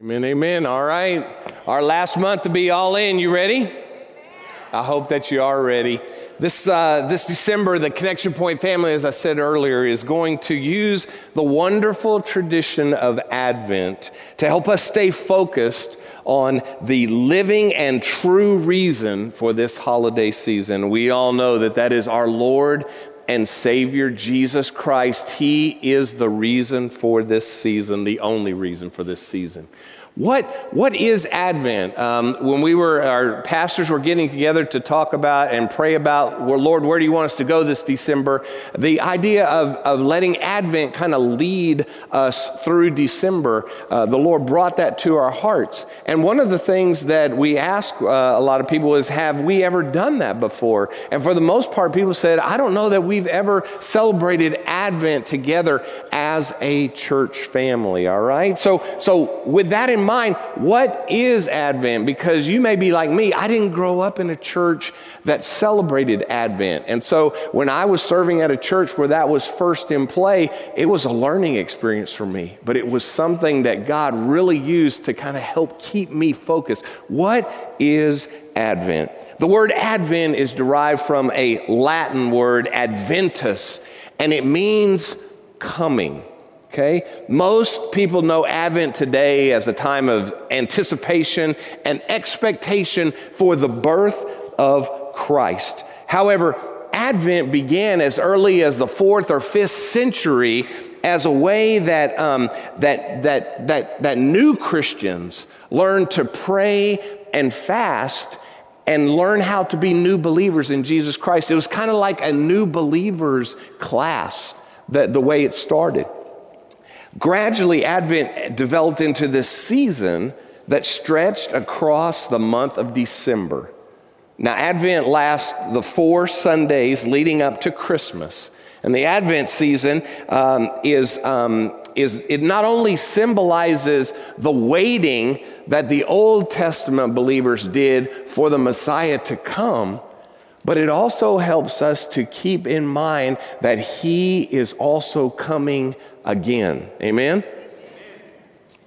Amen, amen. All right. Our last month to be all in. You ready? I hope that you are ready. This, uh, this December, the Connection Point family, as I said earlier, is going to use the wonderful tradition of Advent to help us stay focused on the living and true reason for this holiday season. We all know that that is our Lord and Savior Jesus Christ. He is the reason for this season, the only reason for this season. What, what is Advent? Um, when we were, our pastors were getting together to talk about and pray about, well, Lord, where do you want us to go this December? The idea of, of letting Advent kind of lead us through December, uh, the Lord brought that to our hearts. And one of the things that we ask uh, a lot of people is, have we ever done that before? And for the most part, people said, I don't know that we've ever celebrated Advent together as a church family, all right? So, so with that in mind, what is Advent? Because you may be like me, I didn't grow up in a church that celebrated Advent. And so when I was serving at a church where that was first in play, it was a learning experience for me. But it was something that God really used to kind of help keep me focused. What is Advent? The word Advent is derived from a Latin word, adventus, and it means coming. Okay? Most people know Advent today as a time of anticipation and expectation for the birth of Christ. However, Advent began as early as the fourth or fifth century as a way that, um, that, that, that, that new Christians learned to pray and fast and learn how to be new believers in Jesus Christ. It was kind of like a new believers class, that, the way it started. Gradually, Advent developed into this season that stretched across the month of December. Now, Advent lasts the four Sundays leading up to Christmas. And the Advent season um, is, um, is, it not only symbolizes the waiting that the Old Testament believers did for the Messiah to come, but it also helps us to keep in mind that He is also coming again. Amen?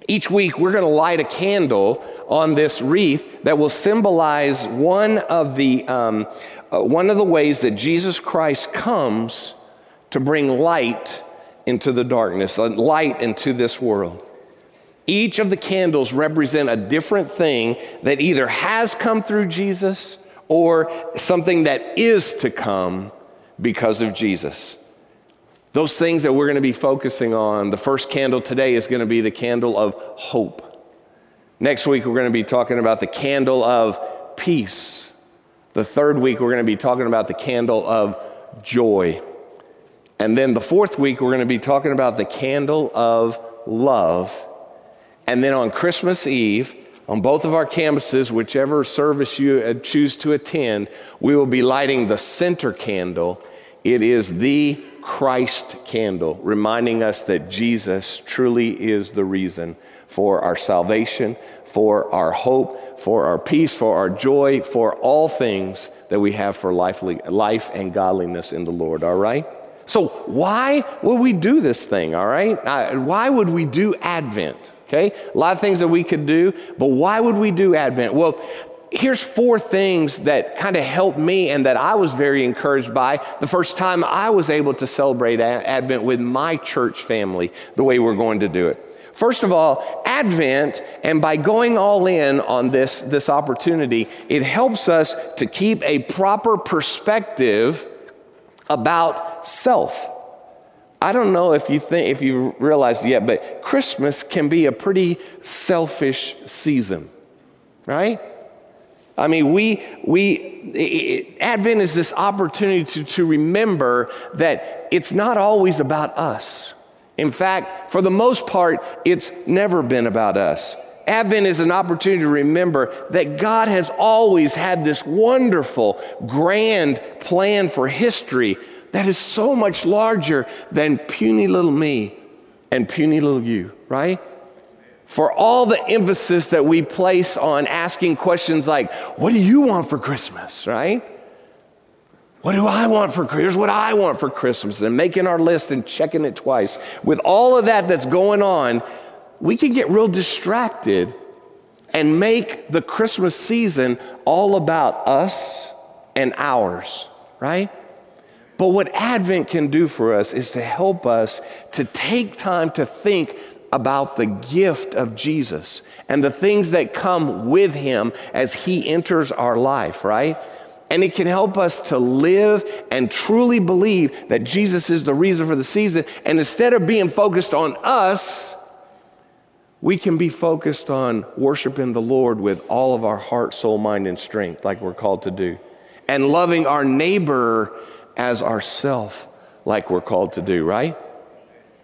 Each week, we're going to light a candle on this wreath that will symbolize one of the, um, uh, one of the ways that Jesus Christ comes to bring light into the darkness, light into this world. Each of the candles represent a different thing that either has come through Jesus or something that is to come because of Jesus. Those things that we're going to be focusing on, the first candle today is going to be the candle of hope. Next week, we're going to be talking about the candle of peace. The third week, we're going to be talking about the candle of joy. And then the fourth week, we're going to be talking about the candle of love. And then on Christmas Eve, on both of our campuses, whichever service you uh, choose to attend, we will be lighting the center candle. It is the Christ candle, reminding us that Jesus truly is the reason for our salvation, for our hope, for our peace, for our joy, for all things that we have for life, life and godliness in the Lord, all right? So, why would we do this thing, all right? Uh, why would we do Advent? Okay, a lot of things that we could do, but why would we do Advent? Well, here's four things that kind of helped me and that I was very encouraged by the first time I was able to celebrate Advent with my church family the way we're going to do it. First of all, Advent, and by going all in on this, this opportunity, it helps us to keep a proper perspective about self. I don't know if you think if you realized yet, but Christmas can be a pretty selfish season, right? I mean, we, we, Advent is this opportunity to, to remember that it's not always about us. In fact, for the most part, it's never been about us. Advent is an opportunity to remember that God has always had this wonderful, grand plan for history that is so much larger than puny little me and puny little you, right? for all the emphasis that we place on asking questions like, What do you want for Christmas, right? What do I want for Here's what I want for Christmas, and making our list and checking it twice. With all of that that's going on, we can get real distracted and make the Christmas season all about us and ours, right? But what Advent can do for us is to help us to take time to think about the gift of Jesus and the things that come with him as he enters our life, right? And it can help us to live and truly believe that Jesus is the reason for the season. And instead of being focused on us, we can be focused on worshiping the Lord with all of our heart, soul, mind, and strength, like we're called to do, and loving our neighbor as ourself, like we're called to do, right?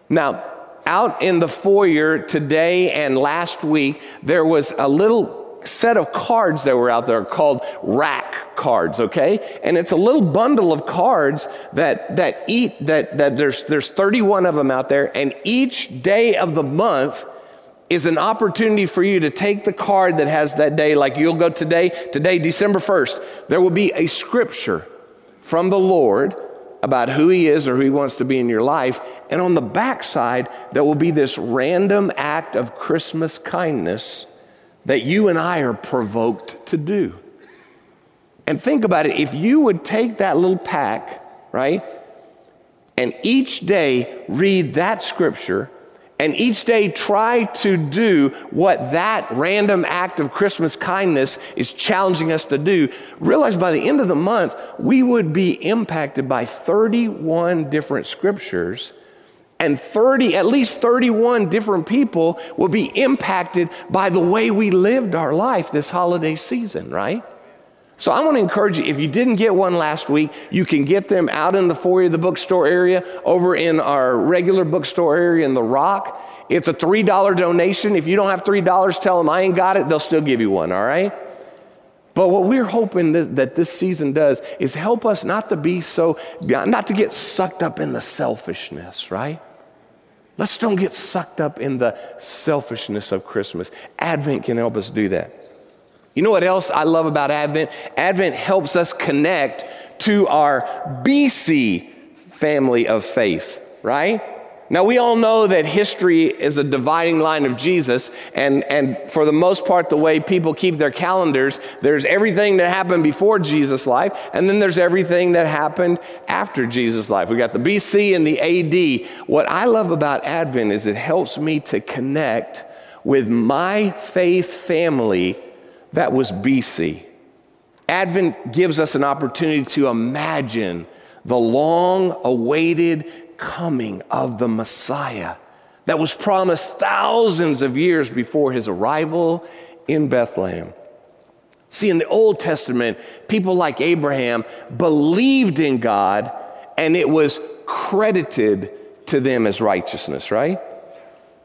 Now, out in the foyer today and last week, there was a little set of cards that were out there called rack cards okay and it's a little bundle of cards that that eat that that there's there's 31 of them out there and each day of the month is an opportunity for you to take the card that has that day like you'll go today today december 1st there will be a scripture from the lord about who he is or who he wants to be in your life. And on the backside, there will be this random act of Christmas kindness that you and I are provoked to do. And think about it if you would take that little pack, right, and each day read that scripture and each day try to do what that random act of Christmas kindness is challenging us to do, realize by the end of the month, we would be impacted by 31 different scriptures. And 30, at least 31 different people will be impacted by the way we lived our life this holiday season, right? So I want to encourage you, if you didn't get one last week, you can get them out in the foyer of the bookstore area, over in our regular bookstore area in the Rock. It's a $3 donation. If you don't have $3, tell them I ain't got it, they'll still give you one, all right? But what we're hoping that, this season does is help us not to be so, not to get sucked up in the selfishness, right? Let's don't get sucked up in the selfishness of Christmas. Advent can help us do that. You know what else I love about Advent? Advent helps us connect to our BC family of faith, right? Now, we all know that history is a dividing line of Jesus, and, and for the most part, the way people keep their calendars, there's everything that happened before Jesus' life, and then there's everything that happened after Jesus' life. We got the BC and the AD. What I love about Advent is it helps me to connect with my faith family that was BC. Advent gives us an opportunity to imagine the long awaited coming of the Messiah that was promised thousands of years before his arrival in Bethlehem. See, in the Old Testament, people like Abraham believed in God and it was credited to them as righteousness, right?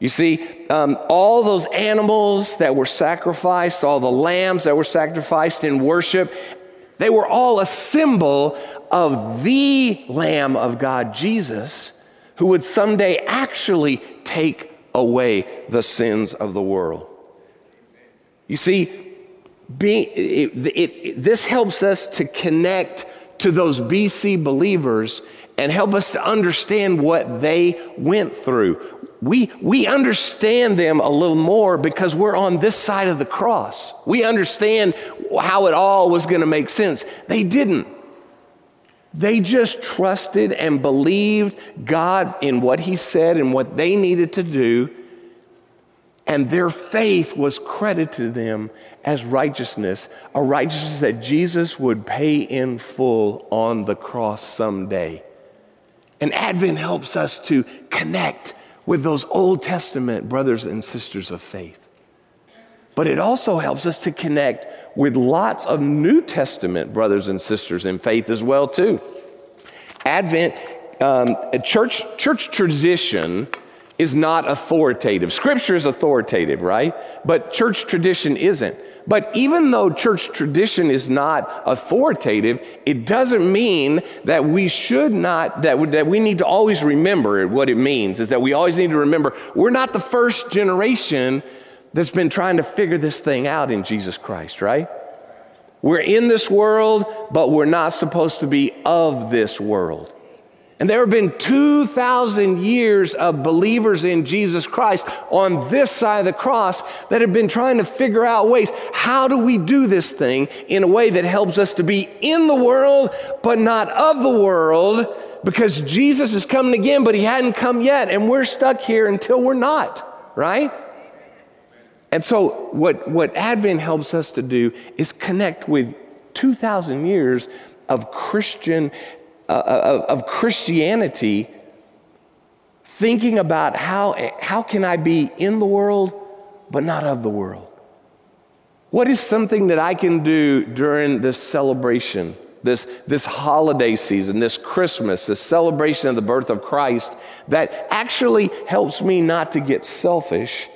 You see, um, all those animals that were sacrificed, all the lambs that were sacrificed in worship, they were all a symbol of the Lamb of God, Jesus, who would someday actually take away the sins of the world. You see, being, it, it, it, this helps us to connect to those BC believers and help us to understand what they went through we, we understand them a little more because we're on this side of the cross. We understand how it all was going to make sense. They didn't. They just trusted and believed God in what He said and what they needed to do, and their faith was credited to them as righteousness, a righteousness that Jesus would pay in full on the cross someday. And Advent helps us to connect with those Old Testament brothers and sisters of faith. But it also helps us to connect with lots of New Testament brothers and sisters in faith as well too. Advent, um, church, church tradition is not authoritative. Scripture is authoritative, right? But church tradition isn't. But even though church tradition is not authoritative, it doesn't mean that we should not, that we, that we need to always remember what it means, is that we always need to remember we're not the first generation that's been trying to figure this thing out in Jesus Christ, right? We're in this world, but we're not supposed to be of this world. And there have been 2,000 years of believers in Jesus Christ on this side of the cross that have been trying to figure out ways how do we do this thing in a way that helps us to be in the world, but not of the world, because Jesus is coming again, but he hadn't come yet, and we're stuck here until we're not, right? And so, what, what Advent helps us to do is connect with 2,000 years of Christian uh, uh, of, Christianity, thinking about how, how can I be in the world but not of the world? What is something that I can do during this celebration, this, this holiday season, this Christmas, this celebration of the birth of Christ that actually helps me not to get selfish,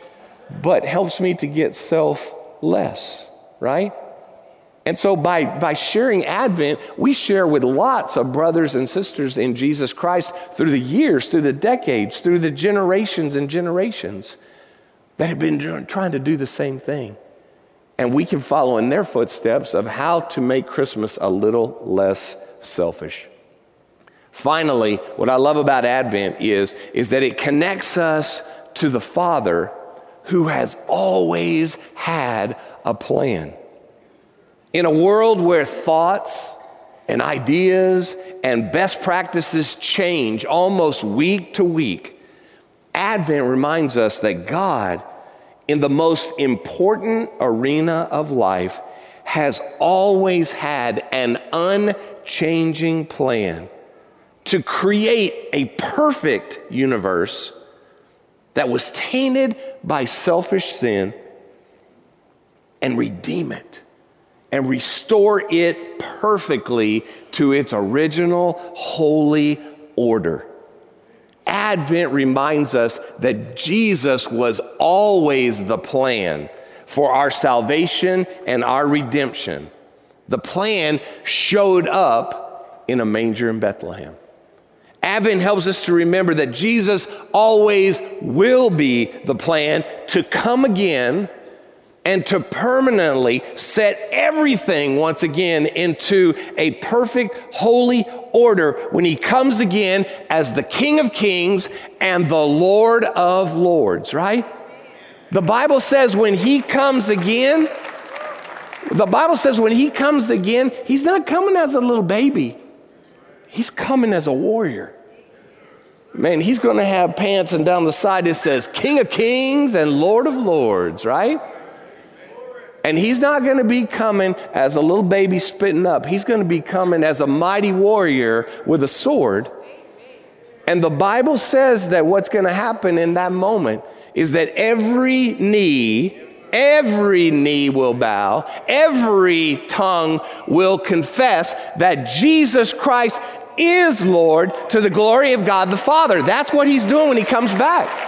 but helps me to get selfless, right? And so, by, by sharing Advent, we share with lots of brothers and sisters in Jesus Christ through the years, through the decades, through the generations and generations that have been trying to do the same thing. And we can follow in their footsteps of how to make Christmas a little less selfish. Finally, what I love about Advent is, is that it connects us to the Father who has always had a plan. In a world where thoughts and ideas and best practices change almost week to week, Advent reminds us that God, in the most important arena of life, has always had an unchanging plan to create a perfect universe that was tainted by selfish sin and redeem it and restore it perfectly to its original holy order. Advent reminds us that Jesus was always the plan for our salvation and our redemption. The plan showed up in a manger in Bethlehem. Advent helps us to remember that Jesus always will be the plan to come again and to permanently set everything once again into a perfect, holy order when he comes again as the King of Kings and the Lord of Lords, right? The Bible says when he comes again, the Bible says when he comes again, he's not coming as a little baby, he's coming as a warrior. Man, he's to have pants, and down the side it says King of Kings and Lord of Lords, right? And he's not going to be coming as a little baby spitting up. He's going to be coming as a mighty warrior with a sword. And the Bible says that what's going to happen in that moment is that every knee, every knee will bow, every tongue will confess that Jesus Christ is Lord to the glory of God the Father. That's what he's doing when he comes back.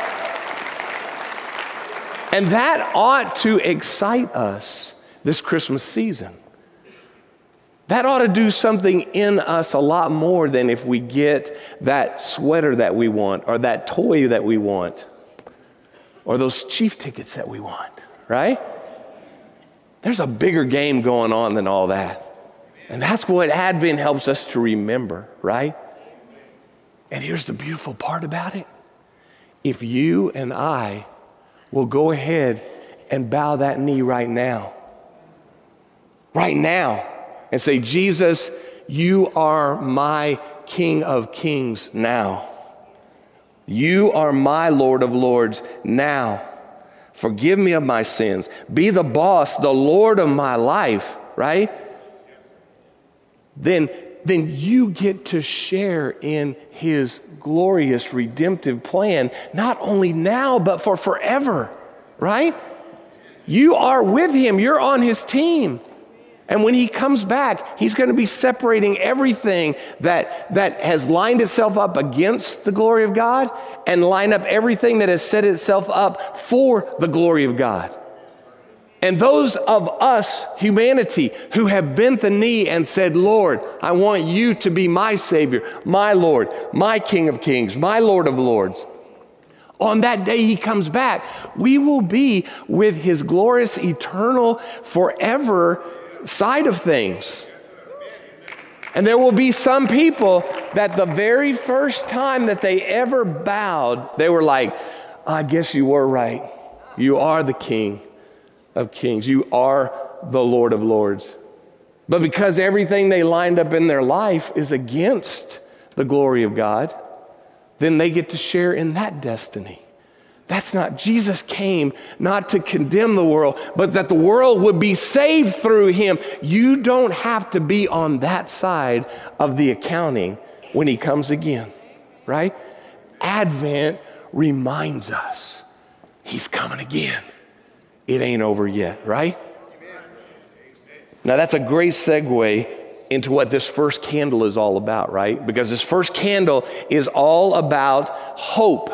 And that ought to excite us this Christmas season. That ought to do something in us a lot more than if we get that sweater that we want, or that toy that we want, or those chief tickets that we want, right? There's a bigger game going on than all that. And that's what Advent helps us to remember, right? And here's the beautiful part about it if you and I will go ahead and bow that knee right now. Right now. And say, Jesus, you are my King of Kings now. You are my Lord of Lords now. Forgive me of my sins. Be the boss, the Lord of my life, right? Then, then you get to share in his glorious redemptive plan, not only now, but for forever, right? You are with him, you're on his team. And when he comes back, he's going to be separating everything that, that has lined itself up against the glory of God and line up everything that has set itself up for the glory of God. And those of us, humanity, who have bent the knee and said, Lord, I want you to be my Savior, my Lord, my King of Kings, my Lord of Lords. On that day he comes back, we will be with his glorious, eternal, forever side of things. And there will be some people that the very first time that they ever bowed, they were like, I guess you were right. You are the King of Kings, you are the Lord of Lords. But because everything they lined up in their life is against the glory of God, then they get to share in that destiny. That's not, Jesus came not to condemn the world, but that the world would be saved through him. You don't have to be on that side of the accounting when he comes again, right? Advent reminds us he's coming again. It ain't over yet, right? Now, that's a great segue into what this first candle is all about, right? Because this first candle is all about hope.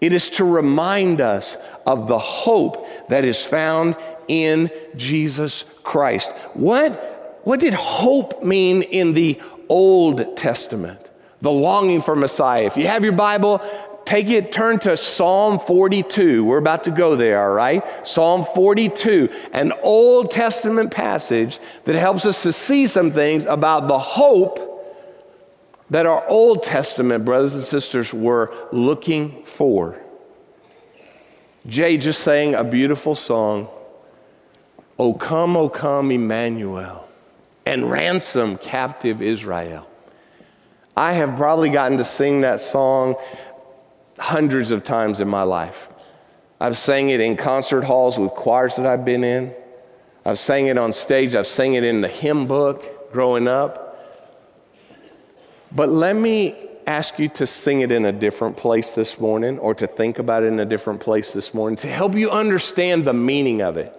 It is to remind us of the hope that is found in Jesus Christ. What, what did hope mean in the Old Testament? The longing for Messiah. If you have your Bible, take it, turn to Psalm 42. We're about to go there, all right? Psalm 42, an Old Testament passage that helps us to see some things about the hope that our Old Testament brothers and sisters were looking for. Jay just sang a beautiful song, O come, O come, Emmanuel, and ransom captive Israel. I have probably gotten to sing that song hundreds of times in my life. I've sang it in concert halls with choirs that I've been in. I've sang it on stage. I've sang it in the hymn book growing up. But let me ask you to sing it in a different place this morning or to think about it in a different place this morning to help you understand the meaning of it.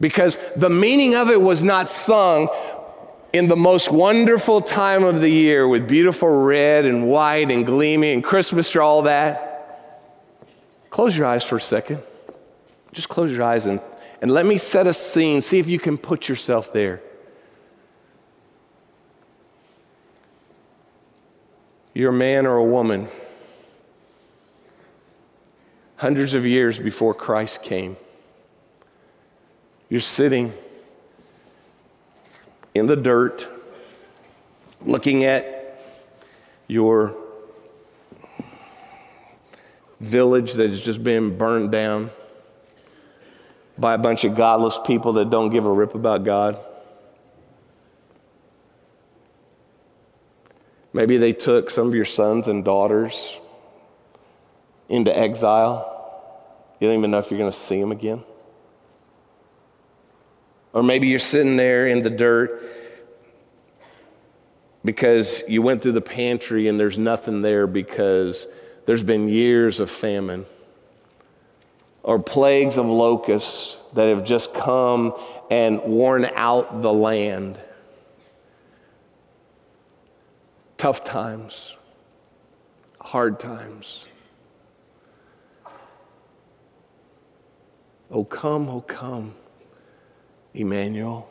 Because the meaning of it was not sung in the most wonderful time of the year with beautiful red and white and gleaming and Christmas tree, all that. Close your eyes for a second. Just close your eyes and, and let me set a scene. See if you can put yourself there. You're a man or a woman. Hundreds of years before Christ came, you're sitting in the dirt looking at your village that has just been burned down by a bunch of godless people that don't give a rip about God. Maybe they took some of your sons and daughters into exile. You don't even know if you're going to see them again. Or maybe you're sitting there in the dirt because you went through the pantry and there's nothing there because there's been years of famine or plagues of locusts that have just come and worn out the land. tough times, hard times. Oh, come, oh, come, Emmanuel.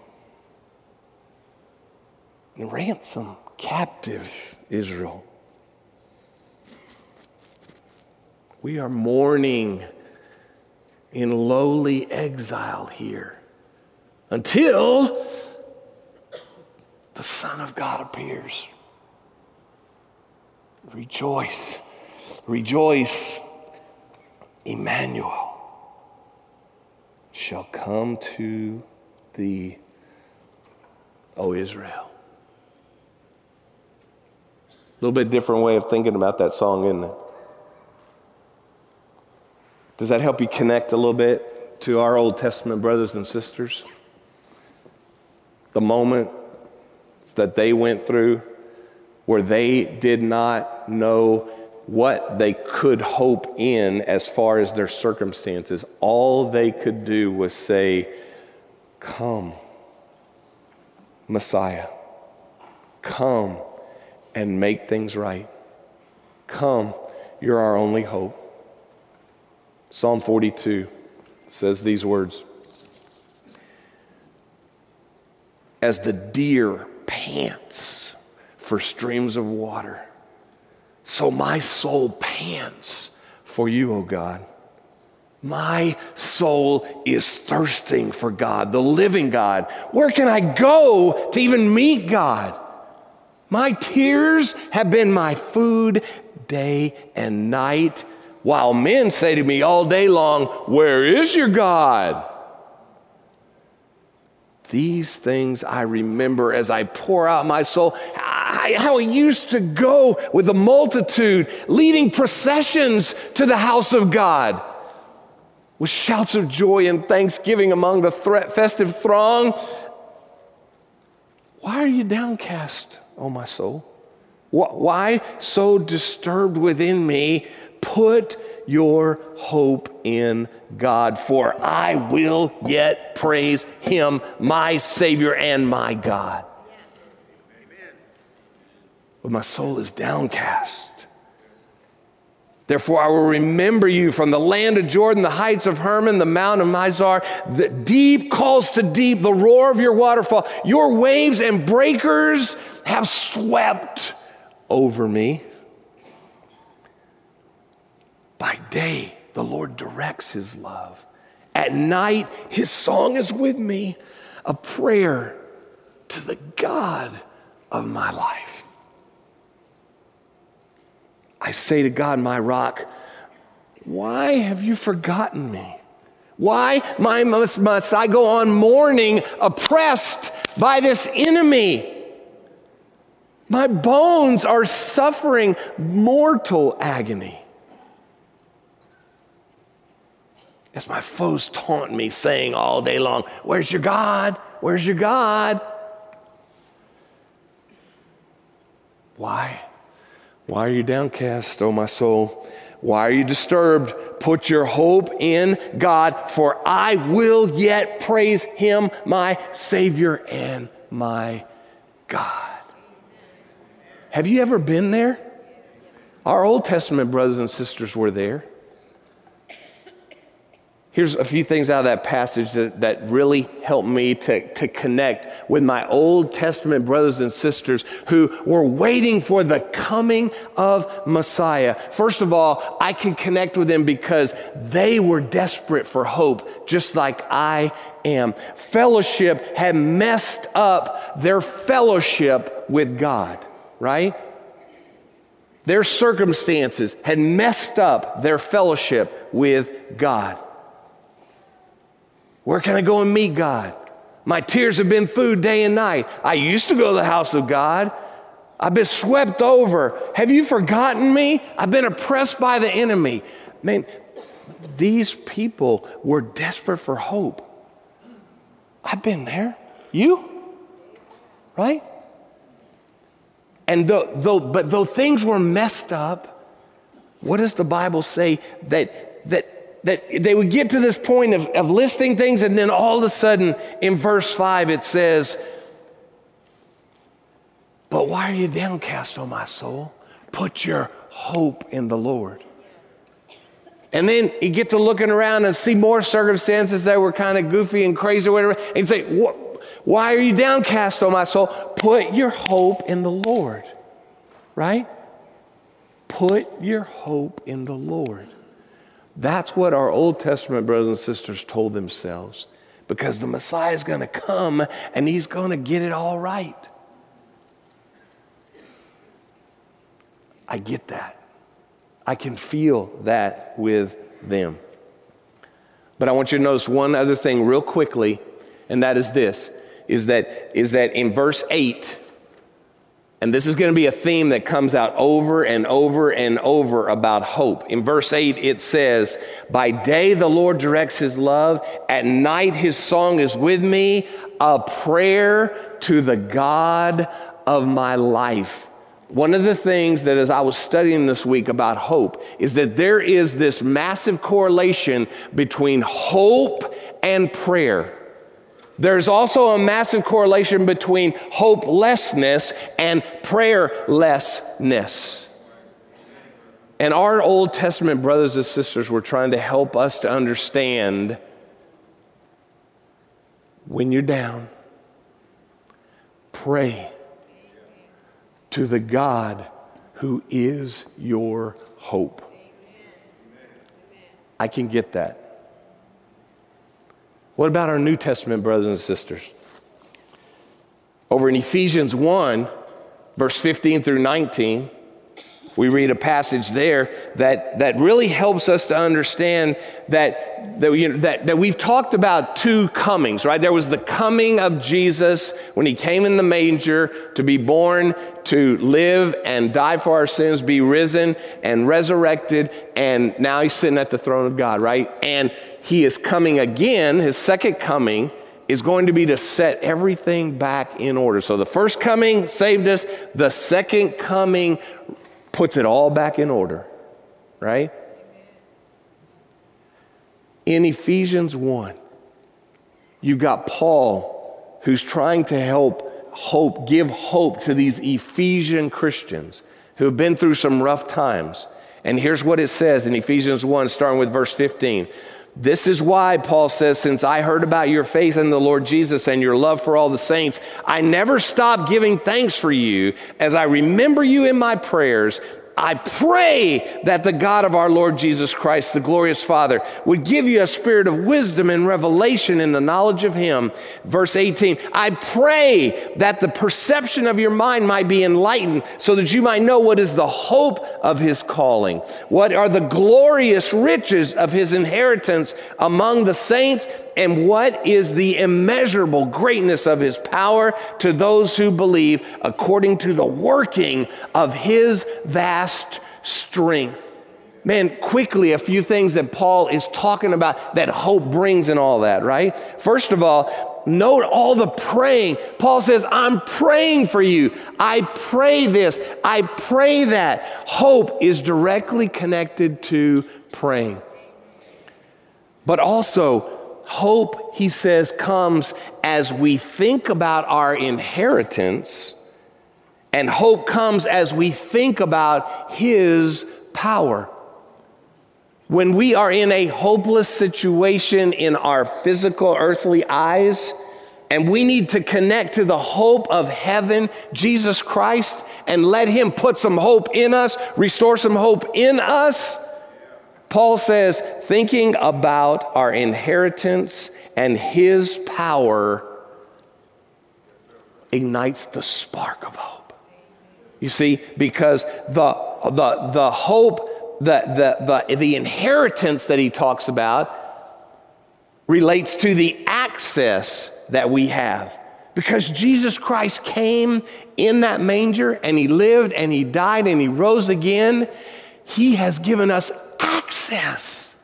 And ransom captive Israel. We are mourning in lowly exile here until the Son of God appears. Rejoice. Rejoice. Emmanuel shall come to thee, O oh, Israel. A little bit different way of thinking about that song, isn't it? Does that help you connect a little bit to our Old Testament brothers and sisters? The moments that they went through where they did not know what they could hope in as far as their circumstances. All they could do was say, Come, Messiah, come and make things right. Come, you're our only hope. Psalm 42 says these words As the deer pants for streams of water. So my soul pants for you, O God. My soul is thirsting for God, the living God. Where can I go to even meet God? My tears have been my food day and night, while men say to me all day long, Where is your God? These things I remember as I pour out my soul. how I used to go with the multitude, leading processions to the house of God with shouts of joy and thanksgiving among the festive throng. Why are you downcast, O my soul? Why so disturbed within me? Put your hope in God, for I will yet praise him, my Savior and my God. But my soul is downcast. Therefore, I will remember you from the land of Jordan, the heights of Hermon, the mount of Mizar. The deep calls to deep, the roar of your waterfall. Your waves and breakers have swept over me. By day, the Lord directs his love. At night, his song is with me, a prayer to the God of my life. I say to God, my rock, why have you forgotten me? Why my, must, must I go on mourning, oppressed by this enemy? My bones are suffering mortal agony. As my foes taunt me, saying all day long, Where's your God? Where's your God? Why? Why are you downcast, O my soul? Why are you disturbed? Put your hope in God, for I will yet praise him, my Savior and my God. Have you ever been there? Our Old Testament brothers and sisters were there. Here's a few things out of that passage that, that really helped me to, to connect with my Old Testament brothers and sisters who were waiting for the coming of Messiah. First of all, I can connect with them because they were desperate for hope, just like I am. Fellowship had messed up their fellowship with God, right? Their circumstances had messed up their fellowship with God. Where can I go and meet God? My tears have been food day and night. I used to go to the house of God. I've been swept over. Have you forgotten me? I've been oppressed by the enemy. Man, these people were desperate for hope. I've been there. You? Right? And though, though, but though things were messed up, what does the Bible say that, that that they would get to this point of, of listing things, and then all of a sudden in verse 5 it says, But why are you downcast, O my soul? Put your hope in the Lord. And then you get to looking around and see more circumstances that were kind of goofy and crazy or whatever, and say, Why are you downcast, O my soul? Put your hope in the Lord, right? Put your hope in the Lord. That's what our Old Testament brothers and sisters told themselves because the Messiah is going to come and he's going to get it all right. I get that. I can feel that with them. But I want you to notice one other thing real quickly, and that is this is that, is that in verse 8, and this is going to be a theme that comes out over and over and over about hope. In verse 8, it says, By day the Lord directs his love, at night his song is with me, a prayer to the God of my life. One of the things that, as I was studying this week about hope, is that there is this massive correlation between hope and prayer. There's also a massive correlation between hopelessness and prayerlessness. And our Old Testament brothers and sisters were trying to help us to understand when you're down, pray to the God who is your hope. I can get that. What about our New Testament brothers and sisters? Over in Ephesians 1, verse 15 through 19, we read a passage there that, that really helps us to understand that, that, you know, that, that we've talked about two comings, right? There was the coming of Jesus when he came in the manger to be born, to live and die for our sins, be risen and resurrected, and now he's sitting at the throne of God, right? And he is coming again, his second coming is going to be to set everything back in order. So the first coming saved us, the second coming puts it all back in order, right? In Ephesians 1, you've got Paul who's trying to help hope, give hope to these Ephesian Christians who have been through some rough times. And here's what it says in Ephesians 1, starting with verse 15. This is why Paul says, Since I heard about your faith in the Lord Jesus and your love for all the saints, I never stop giving thanks for you as I remember you in my prayers I pray that the God of our Lord Jesus Christ, the glorious Father, would give you a spirit of wisdom and revelation in the knowledge of Him. Verse 18, I pray that the perception of your mind might be enlightened so that you might know what is the hope of His calling, what are the glorious riches of His inheritance among the saints, and what is the immeasurable greatness of His power to those who believe according to the working of His vast strength. Man, quickly, a few things that Paul is talking about that hope brings and all that, right? First of all, note all the praying. Paul says, I'm praying for you. I pray this. I pray that. Hope is directly connected to praying. But also, hope, he says, comes as we think about our inheritance and hope comes as we think about His power. When we are in a hopeless situation in our physical earthly eyes, and we need to connect to the hope of heaven, Jesus Christ, and let Him put some hope in us, restore some hope in us. Paul says, thinking about our inheritance and His power ignites the spark of hope. You see, because the, the, the hope, the, the, the, the inheritance that he talks about relates to the access that we have. Because Jesus Christ came in that manger and he lived and he died and he rose again, he has given us access.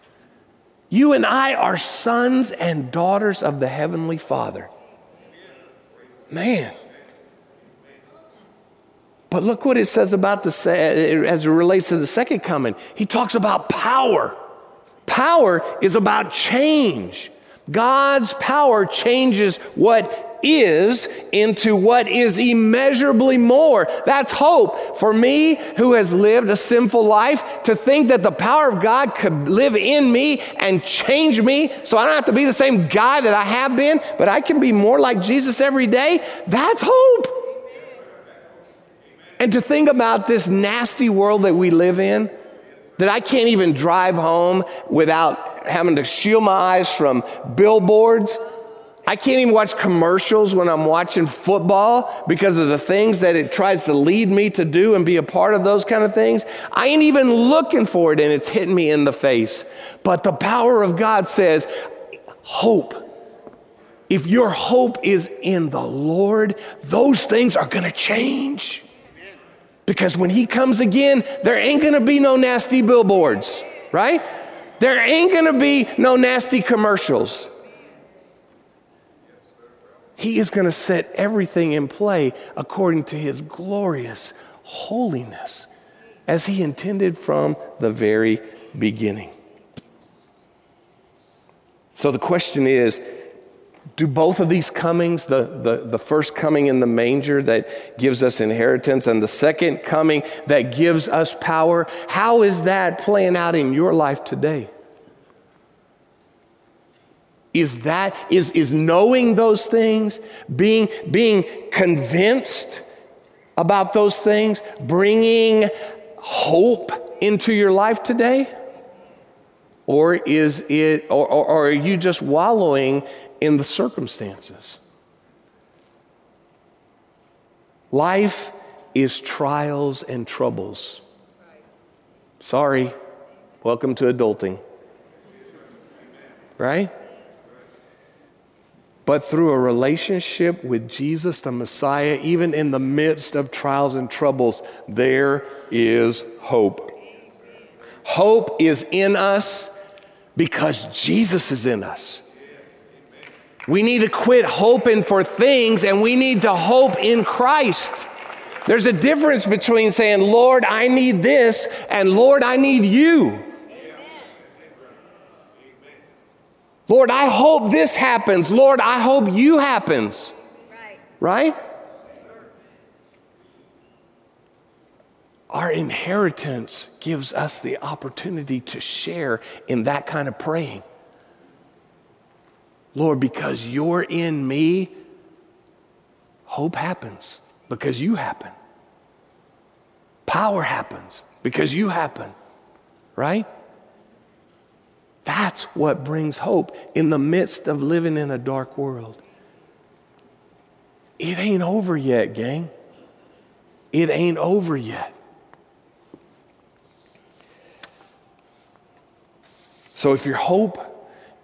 You and I are sons and daughters of the Heavenly Father. Man. But look what it says about the, eh, as it relates to the second coming. He talks about power. Power is about change. God's power changes what is into what is immeasurably more. That's hope. For me, who has lived a sinful life, to think that the power of God could live in me and change me so I don't have to be the same guy that I have been, but I can be more like Jesus every day, that's hope. And to think about this nasty world that we live in, that I can't even drive home without having to shield my eyes from billboards. I can't even watch commercials when I'm watching football because of the things that it tries to lead me to do and be a part of those kind of things. I ain't even looking for it and it's hitting me in the face. But the power of God says, hope. If your hope is in the Lord, those things are going to change. Because when he comes again, there ain't gonna be no nasty billboards, right? There ain't gonna be no nasty commercials. He is gonna set everything in play according to his glorious holiness as he intended from the very beginning. So the question is do both of these comings, the, the, the first coming in the manger that gives us inheritance, and the second coming that gives us power, how is that playing out in your life today? Is that, is, is knowing those things, being, being convinced about those things, bringing hope into your life today? Or is it, or, or, or are you just wallowing in the circumstances. Life is trials and troubles. Sorry, welcome to adulting. Right? But through a relationship with Jesus, the Messiah, even in the midst of trials and troubles, there is hope. Hope is in us because Jesus is in us. We need to quit hoping for things and we need to hope in Christ. There's a difference between saying, Lord, I need this, and Lord, I need you. Lord, I hope this happens. Lord, I hope you happens. Right? right? Our inheritance gives us the opportunity to share in that kind of praying. Lord, because you're in me, hope happens because you happen. Power happens because you happen, right? That's what brings hope in the midst of living in a dark world. It ain't over yet, gang. It ain't over yet. So if your hope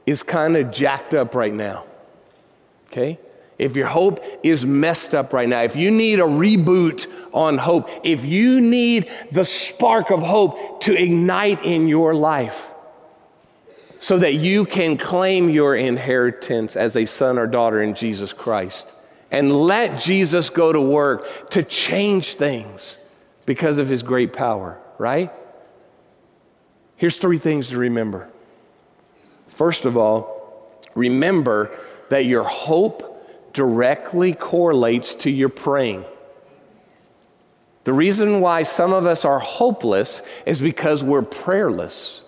is kind of jacked up right now, okay? If your hope is messed up right now, if you need a reboot on hope, if you need the spark of hope to ignite in your life so that you can claim your inheritance as a son or daughter in Jesus Christ and let Jesus go to work to change things because of his great power, right? Here's three things to remember. First of all, remember that your hope directly correlates to your praying. The reason why some of us are hopeless is because we're prayerless.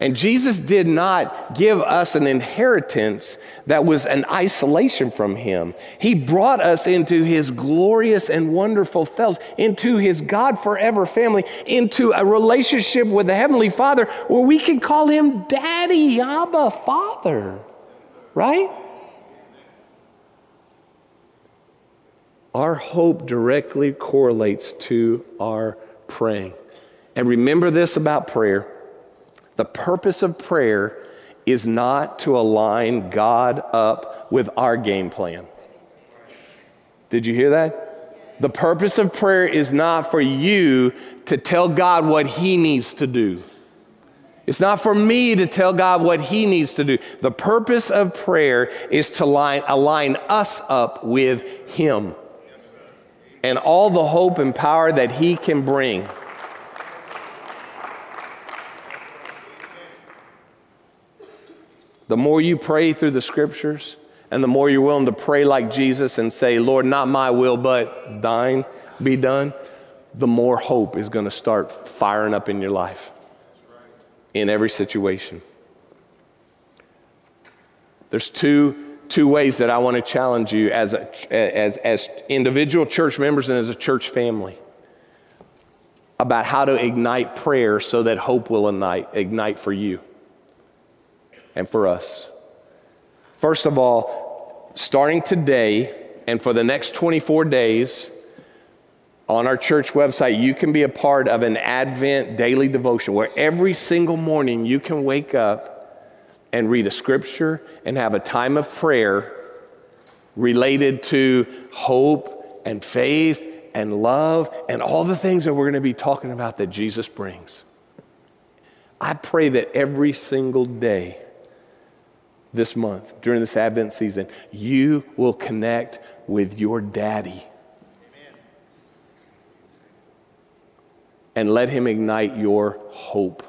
And Jesus did not give us an inheritance that was an isolation from Him. He brought us into His glorious and wonderful fellows, into His God forever family, into a relationship with the Heavenly Father where we can call Him Daddy, Abba, Father, right? Our hope directly correlates to our praying. And remember this about prayer the purpose of prayer is not to align God up with our game plan. Did you hear that? The purpose of prayer is not for you to tell God what He needs to do. It's not for me to tell God what He needs to do. The purpose of prayer is to line, align us up with Him and all the hope and power that He can bring. The more you pray through the scriptures, and the more you're willing to pray like Jesus and say, Lord, not my will, but thine be done, the more hope is going to start firing up in your life in every situation. There's two, two ways that I want to challenge you as, a, as, as individual church members and as a church family about how to ignite prayer so that hope will ignite, ignite for you and for us. First of all, starting today and for the next 24 days, on our church website, you can be a part of an Advent daily devotion where every single morning you can wake up and read a scripture and have a time of prayer related to hope and faith and love and all the things that we're going to be talking about that Jesus brings. I pray that every single day this month, during this Advent season, you will connect with your daddy. And let him ignite your hope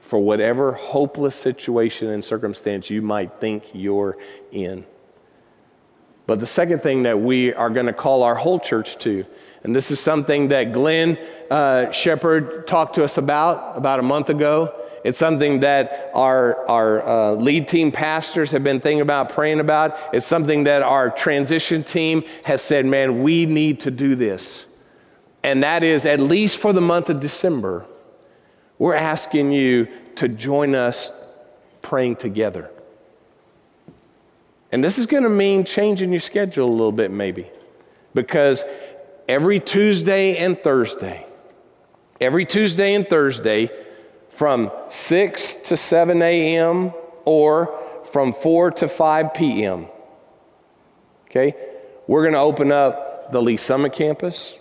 for whatever hopeless situation and circumstance you might think you're in. But the second thing that we are going to call our whole church to, and this is something that Glenn uh, Shepard talked to us about about a month ago, it's something that our, our uh, lead team pastors have been thinking about, praying about. It's something that our transition team has said, man, we need to do this. And that is, at least for the month of December, we're asking you to join us praying together. And this is going to mean changing your schedule a little bit, maybe. because every Tuesday and Thursday, every Tuesday and Thursday, from 6 to 7 a.m. or from 4 to 5 p.m. Okay? We're going to open up the Lee's Summit campus.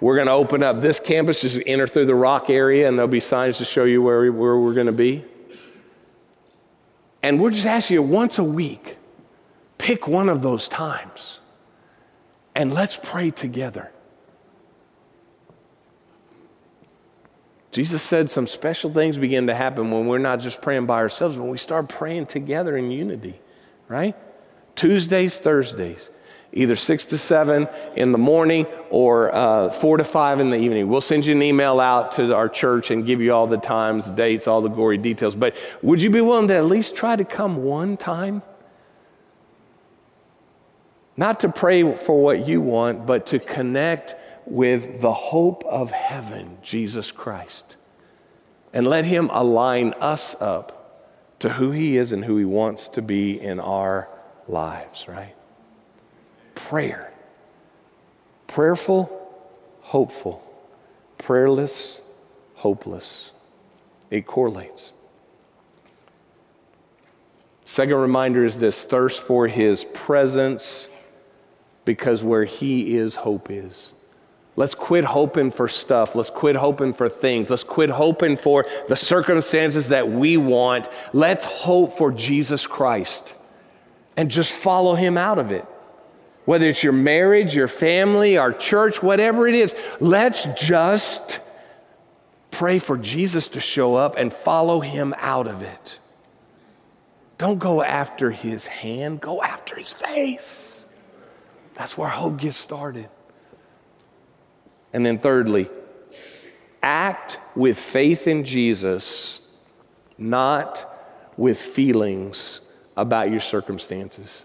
We're going to open up this campus, just enter through the rock area, and there'll be signs to show you where, where we're going to be. And we're just asking you once a week, pick one of those times and let's pray together. Jesus said some special things begin to happen when we're not just praying by ourselves, when we start praying together in unity, right? Tuesdays, Thursdays, either 6 to 7 in the morning or uh, 4 to 5 in the evening. We'll send you an email out to our church and give you all the times, dates, all the gory details. But would you be willing to at least try to come one time? Not to pray for what you want, but to connect with the hope of heaven, Jesus Christ. And let Him align us up to who He is and who He wants to be in our lives, right? Prayer. Prayerful, hopeful. Prayerless, hopeless. It correlates. Second reminder is this thirst for His presence because where He is, hope is. Let's quit hoping for stuff. Let's quit hoping for things. Let's quit hoping for the circumstances that we want. Let's hope for Jesus Christ and just follow Him out of it. Whether it's your marriage, your family, our church, whatever it is, let's just pray for Jesus to show up and follow Him out of it. Don't go after His hand, go after His face. That's where hope gets started. And then, thirdly, act with faith in Jesus, not with feelings about your circumstances.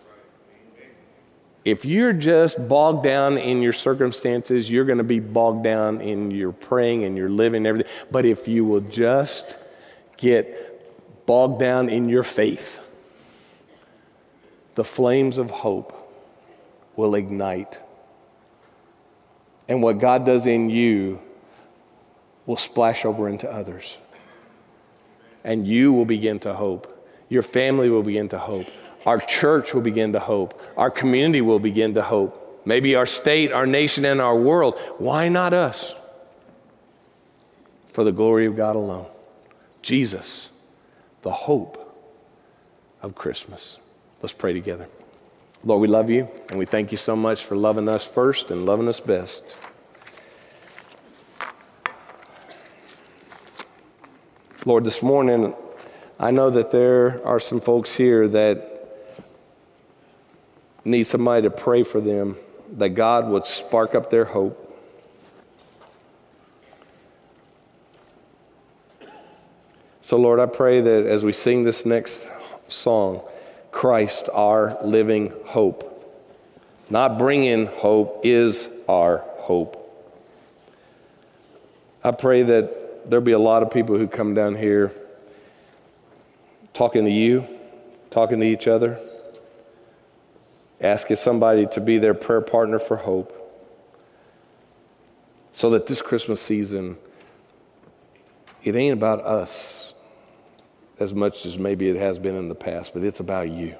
If you're just bogged down in your circumstances, you're going to be bogged down in your praying and your living and everything. But if you will just get bogged down in your faith, the flames of hope will ignite. And what God does in you will splash over into others. And you will begin to hope. Your family will begin to hope. Our church will begin to hope. Our community will begin to hope. Maybe our state, our nation, and our world. Why not us? For the glory of God alone. Jesus, the hope of Christmas. Let's pray together. Lord, we love you and we thank you so much for loving us first and loving us best. Lord, this morning, I know that there are some folks here that need somebody to pray for them, that God would spark up their hope. So, Lord, I pray that as we sing this next song, Christ, our living hope. Not bringing hope is our hope. I pray that there'll be a lot of people who come down here talking to you, talking to each other, asking somebody to be their prayer partner for hope. So that this Christmas season, it ain't about us as much as maybe it has been in the past, but it's about you.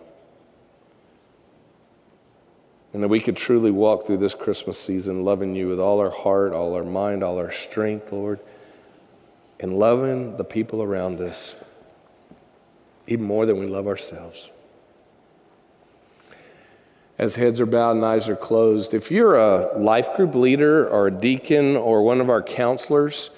And that we could truly walk through this Christmas season loving you with all our heart, all our mind, all our strength, Lord, and loving the people around us even more than we love ourselves. As heads are bowed and eyes are closed, if you're a life group leader or a deacon or one of our counselors,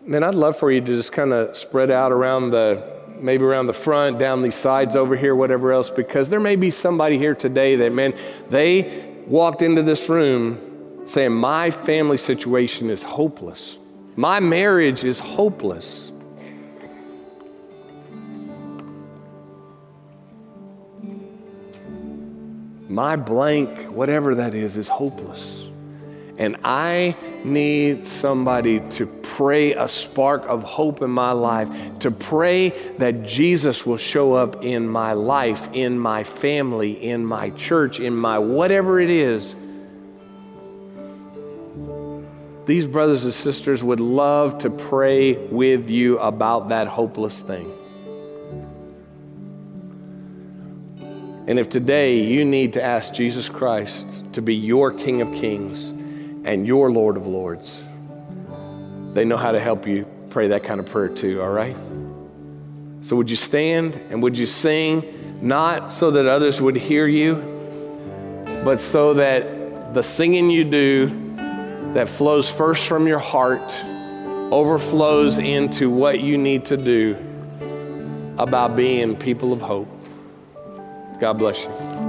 man, I'd love for you to just kind of spread out around the maybe around the front, down these sides over here, whatever else, because there may be somebody here today that, man, they walked into this room saying, My family situation is hopeless. My marriage is hopeless. My blank, whatever that is, is hopeless. And I need somebody to pray a spark of hope in my life, to pray that Jesus will show up in my life, in my family, in my church, in my whatever it is. These brothers and sisters would love to pray with you about that hopeless thing. And if today you need to ask Jesus Christ to be your King of Kings and your Lord of Lords, they know how to help you pray that kind of prayer too, all right? So would you stand and would you sing, not so that others would hear you, but so that the singing you do that flows first from your heart overflows into what you need to do about being people of hope. God bless you.